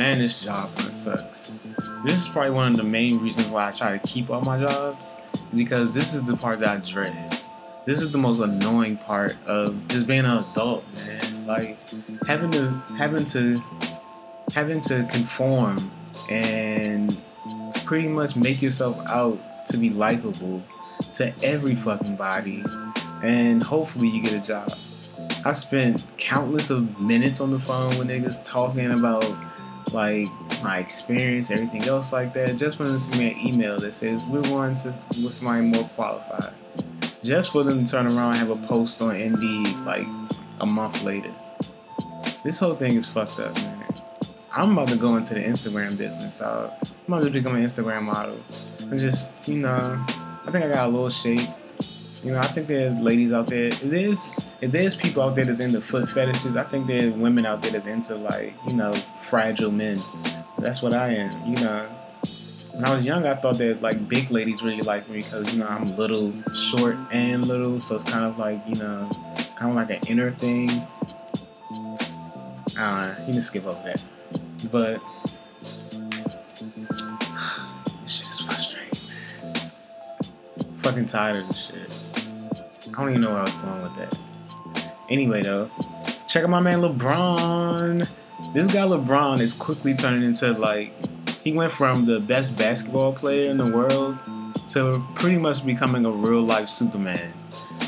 Man, this job kind of sucks. This is probably one of the main reasons why I try to keep all my jobs because this is the part that I dread. This is the most annoying part of just being an adult, man. Like having to having to having to conform and pretty much make yourself out to be likable to every fucking body, and hopefully you get a job. I spent countless of minutes on the phone with niggas talking about like my experience, everything else like that, just for them to send me an email that says we're going to with somebody more qualified. Just for them to turn around and have a post on Indeed like a month later. This whole thing is fucked up, man. I'm about to go into the Instagram business, dog. I'm about to become an Instagram model. I'm just, you know, I think I got a little shape. You know, I think there's ladies out there. If there's if there's people out there that's into foot fetishes, I think there's women out there that's into like, you know, fragile men. That's what I am. You know, when I was young, I thought that like big ladies really liked me because you know I'm little, short, and little, so it's kind of like you know, kind of like an inner thing. Know. You can skip over that, but this shit is frustrating, man. Fucking tired of this shit. I don't even know where I was going with that. Anyway, though, check out my man LeBron. This guy LeBron is quickly turning into like he went from the best basketball player in the world to pretty much becoming a real life Superman.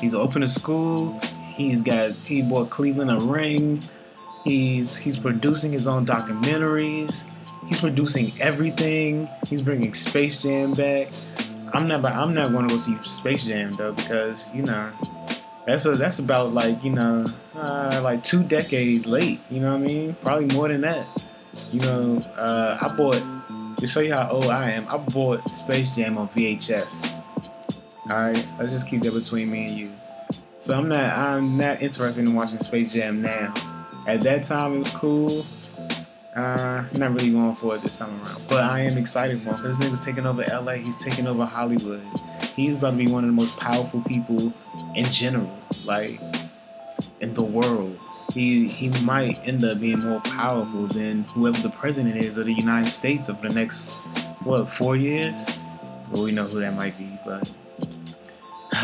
He's open a school. He's got he bought Cleveland a ring. He's he's producing his own documentaries. He's producing everything. He's bringing Space Jam back. I'm not I'm not going to go see Space Jam though because you know that's a, that's about like you know uh, like two decades late. You know what I mean? Probably more than that. You know, uh, I bought to show you how old I am. I bought Space Jam on VHS. All right, let's just keep that between me and you. So I'm not I'm not interested in watching Space Jam now. At that time, it was cool. Uh, not really going for it this time around, but I am excited for him this nigga's taking over LA. He's taking over Hollywood. He's about to be one of the most powerful people in general, like in the world. He he might end up being more powerful than whoever the president is of the United States over the next what four years. Well, we know who that might be, but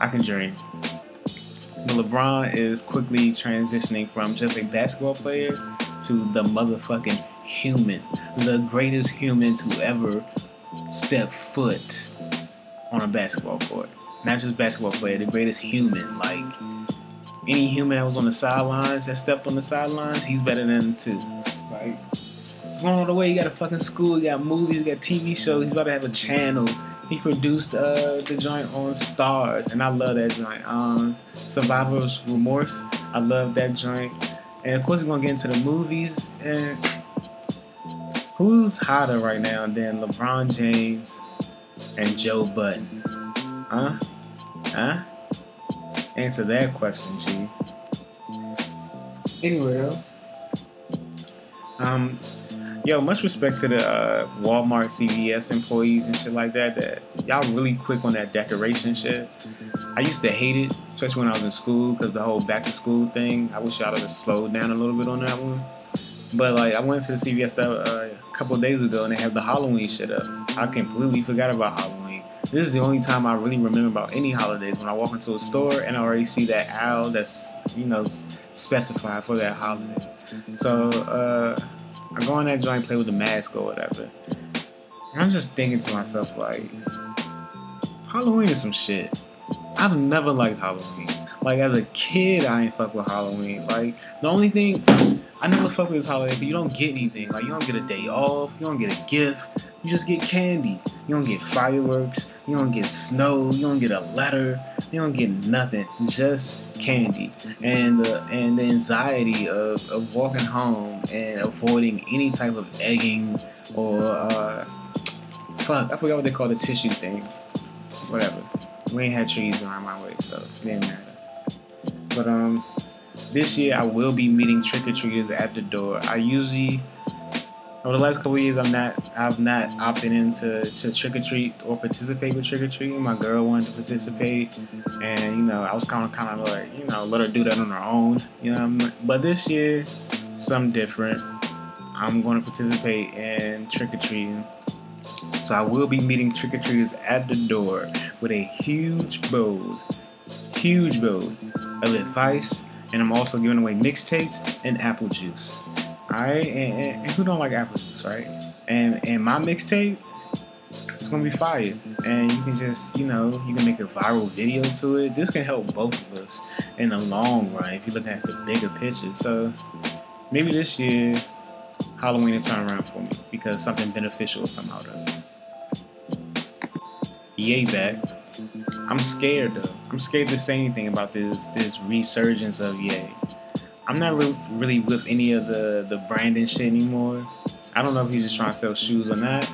I can dream. LeBron is quickly transitioning from just a basketball player to the motherfucking human, the greatest human to ever step foot on a basketball court. Not just basketball player, the greatest human. Like any human that was on the sidelines that stepped on the sidelines, he's better than them too. Like it's going all the way. He got a fucking school, he got movies, he got TV shows. He's about to have a channel. He produced uh, the joint on Starz, and I love that joint. Um, Survivor's Remorse, I love that joint. And of course, we're gonna get into the movies. And who's hotter right now than LeBron James and Joe Budden? Huh? Huh? Answer that question, G. Anyway. Um, yo, much respect to the uh, Walmart, CVS employees and shit like that. That y'all really quick on that decoration shit. I used to hate it, especially when I was in school, because the whole back to school thing. I wish y'all would have slowed down a little bit on that one. But like, I went to the CVS uh, a couple days ago, and they have the Halloween shit up. I completely forgot about Halloween. This is the only time I really remember about any holidays when I walk into a store and I already see that owl that's you know specified for that holiday. So uh, I go in that joint, play with the mask or whatever. And I'm just thinking to myself like, Halloween is some shit. I've never liked Halloween. Like as a kid, I ain't fuck with Halloween. Like the only thing I never fuck with this holiday because you don't get anything. Like you don't get a day off, you don't get a gift, you just get candy. You don't get fireworks, you don't get snow, you don't get a letter, you don't get nothing. Just candy. And the and the anxiety of, of walking home and avoiding any type of egging or uh fuck, I forgot what they call the tissue thing. Whatever. We ain't had trees around my way, so it didn't matter. But um this year I will be meeting trick or treaters at the door. I usually over the last couple years I'm not I've not opted into to trick or treat or participate with trick or treating. My girl wanted to participate and you know I was kinda kinda like, you know, let her do that on her own. You know, but this year something different. I'm going to participate in trick or treating. So I will be meeting trick or treaters at the door with a huge bowl, huge bowl of advice, and I'm also giving away mixtapes and apple juice. Alright, and, and, who don't like apple juice, right? And and my mixtape, it's gonna be fire. And you can just, you know, you can make a viral video to it. This can help both of us in the long run if you're looking at the bigger picture. So maybe this year Halloween will turn around for me because something beneficial will come out of it. Ye back. I'm scared though. I'm scared to say anything about this this resurgence of Ye. I'm not really, with any of the the branding shit anymore. I don't know if he's just trying to sell shoes or not.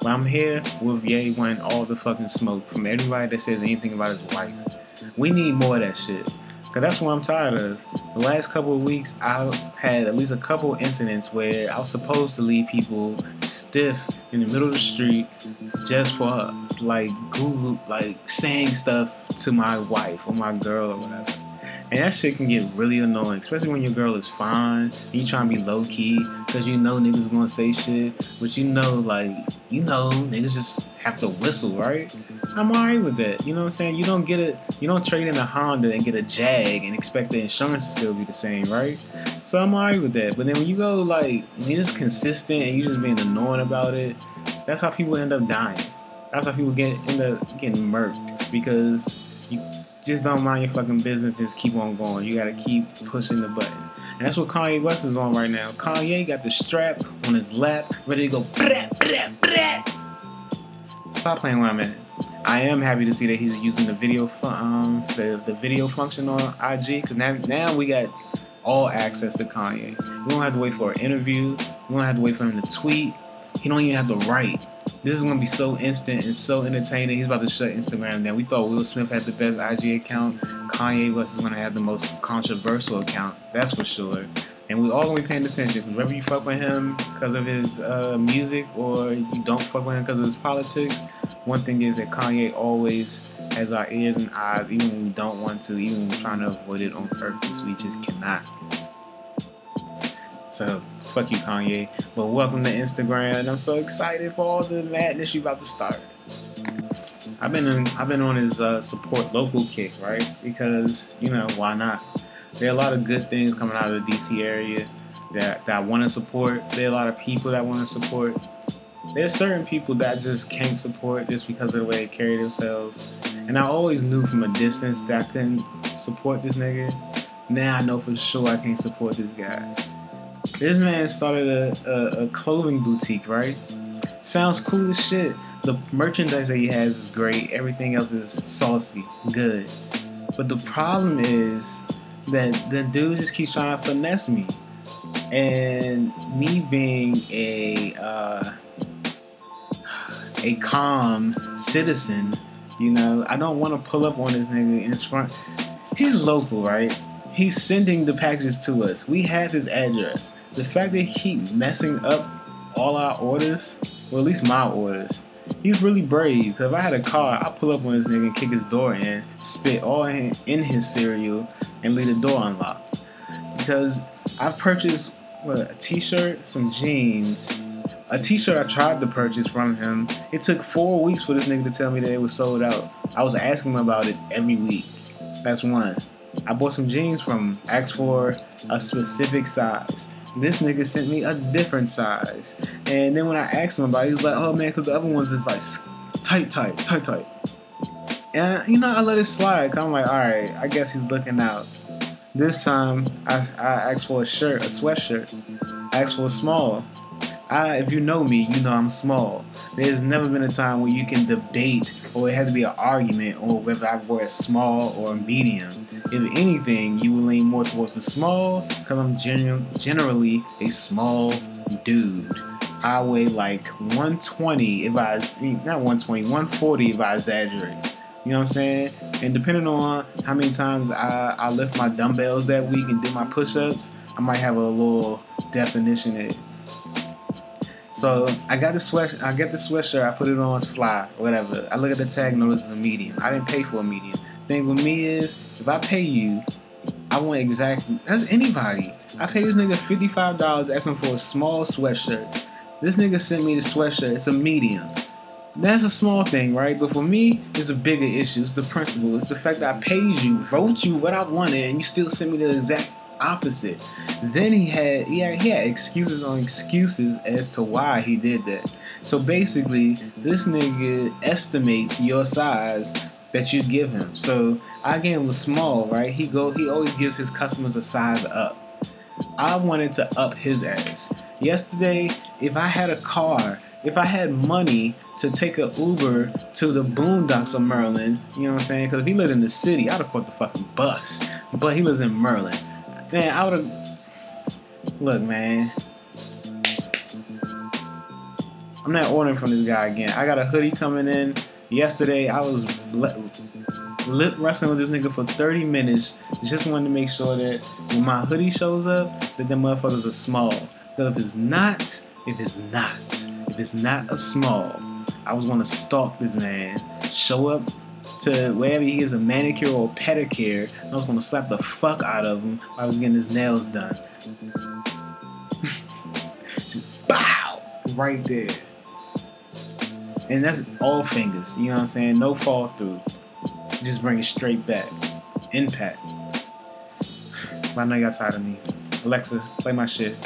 But I'm here with Ye wanting all the fucking smoke from everybody that says anything about his wife. We need more of that shit. Cause that's what I'm tired of. The last couple of weeks, I've had at least a couple incidents where I was supposed to leave people stiff in the middle of the street just for like Google, like saying stuff to my wife or my girl or whatever. And that shit can get really annoying, especially when your girl is fine and you trying to be low key because you know niggas gonna say shit, but you know, like, you know, niggas just have to whistle, right? I'm alright with that. You know what I'm saying? You don't get it, you don't trade in a Honda and get a Jag and expect the insurance to still be the same, right? So I'm alright with that. But then when you go, like, when you're just consistent and you just being annoying about it, that's how people end up dying. That's how people get end up getting murked because you just don't mind your fucking business. Just keep on going. You gotta keep pushing the button. And that's what Kanye West is on right now. Kanye got the strap on his lap, ready to go. Brat, brat, brat. Stop playing where I'm at. I am happy to see that he's using the video, um, the, the video function on IG because now, now we got all access to Kanye. We don't have to wait for an interview. We don't have to wait for him to tweet. He don't even have to write. This is gonna be so instant and so entertaining. He's about to shut Instagram down. We thought Will Smith had the best IG account. Kanye West is gonna have the most controversial account. That's for sure. And we all gonna be paying attention. Whether you fuck with him because of his uh, music or you don't fuck with him because of his politics, one thing is that Kanye always has our ears and eyes, even when we don't want to, even when we're trying to avoid it on purpose. We just cannot. So Fuck you, Kanye. But welcome to Instagram, I'm so excited for all the madness you about to start. I've been in, I've been on his uh, support local kick, right? Because you know why not? There are a lot of good things coming out of the DC area that that want to support. There are a lot of people that want to support. There's certain people that just can't support just because of the way they carry themselves. And I always knew from a distance that I couldn't support this nigga. Now I know for sure I can't support this guy. This man started a, a, a clothing boutique, right? Sounds cool as shit. The merchandise that he has is great. Everything else is saucy, good. But the problem is that the dude just keeps trying to finesse me. And me being a uh, a calm citizen, you know, I don't want to pull up on this nigga in front. He's local, right? He's sending the packages to us. We have his address the fact that he keep messing up all our orders, well, at least my orders, he's really brave. Cause if I had a car, I'd pull up on this nigga and kick his door in, spit all in, in his cereal, and leave the door unlocked. Because I purchased what a t-shirt, some jeans, a t-shirt I tried to purchase from him. It took four weeks for this nigga to tell me that it was sold out. I was asking him about it every week. That's one. I bought some jeans from him, asked for a specific size. This nigga sent me a different size. And then when I asked him about it, he was like, oh man, because the other ones is like tight, tight, tight, tight. And, you know, I let it slide. I'm like, all right, I guess he's looking out. This time, I, I asked for a shirt, a sweatshirt. I asked for a small. I, if you know me, you know I'm small. There's never been a time where you can debate or it has to be an argument on whether I wear a small or a medium. If anything, you more towards the small because I'm gen- generally a small dude. I weigh like 120 if I, not 120, 140 if I exaggerate. You know what I'm saying? And depending on how many times I, I lift my dumbbells that week and do my push ups, I might have a little definition in it. So I got the sweat. I get the sweatshirt. I put it on. It's fly. Whatever. I look at the tag. Notice it's a medium. I didn't pay for a medium. Thing with me is, if I pay you I want exactly. That's anybody. I paid this nigga fifty five dollars asking for a small sweatshirt. This nigga sent me the sweatshirt. It's a medium. That's a small thing, right? But for me, it's a bigger issue. It's the principle. It's the fact that I paid you, wrote you what I wanted, and you still sent me the exact opposite. Then he had he had, he had excuses on excuses as to why he did that. So basically, this nigga estimates your size that you give him. So I gave him a small, right? He go he always gives his customers a size up. I wanted to up his ass. Yesterday, if I had a car, if I had money to take an Uber to the boondocks of Maryland, you know what I'm saying? Because if he lived in the city, I'd have caught the fucking bus. But he lives in Maryland. Man, I would have. Look, man. I'm not ordering from this guy again. I got a hoodie coming in. Yesterday, I was lip wrestling with this nigga for 30 minutes. Just wanted to make sure that when my hoodie shows up, that the motherfuckers are small. Because if it's not, if it's not, if it's not a small, I was gonna stalk this man, show up to wherever he is a manicure or pedicure. I was gonna slap the fuck out of him while I was getting his nails done. Just bow! Right there. And that's all fingers, you know what I'm saying? No fall through. Just bring it straight back. Impact. I know y'all tired of me. Alexa, play my shit.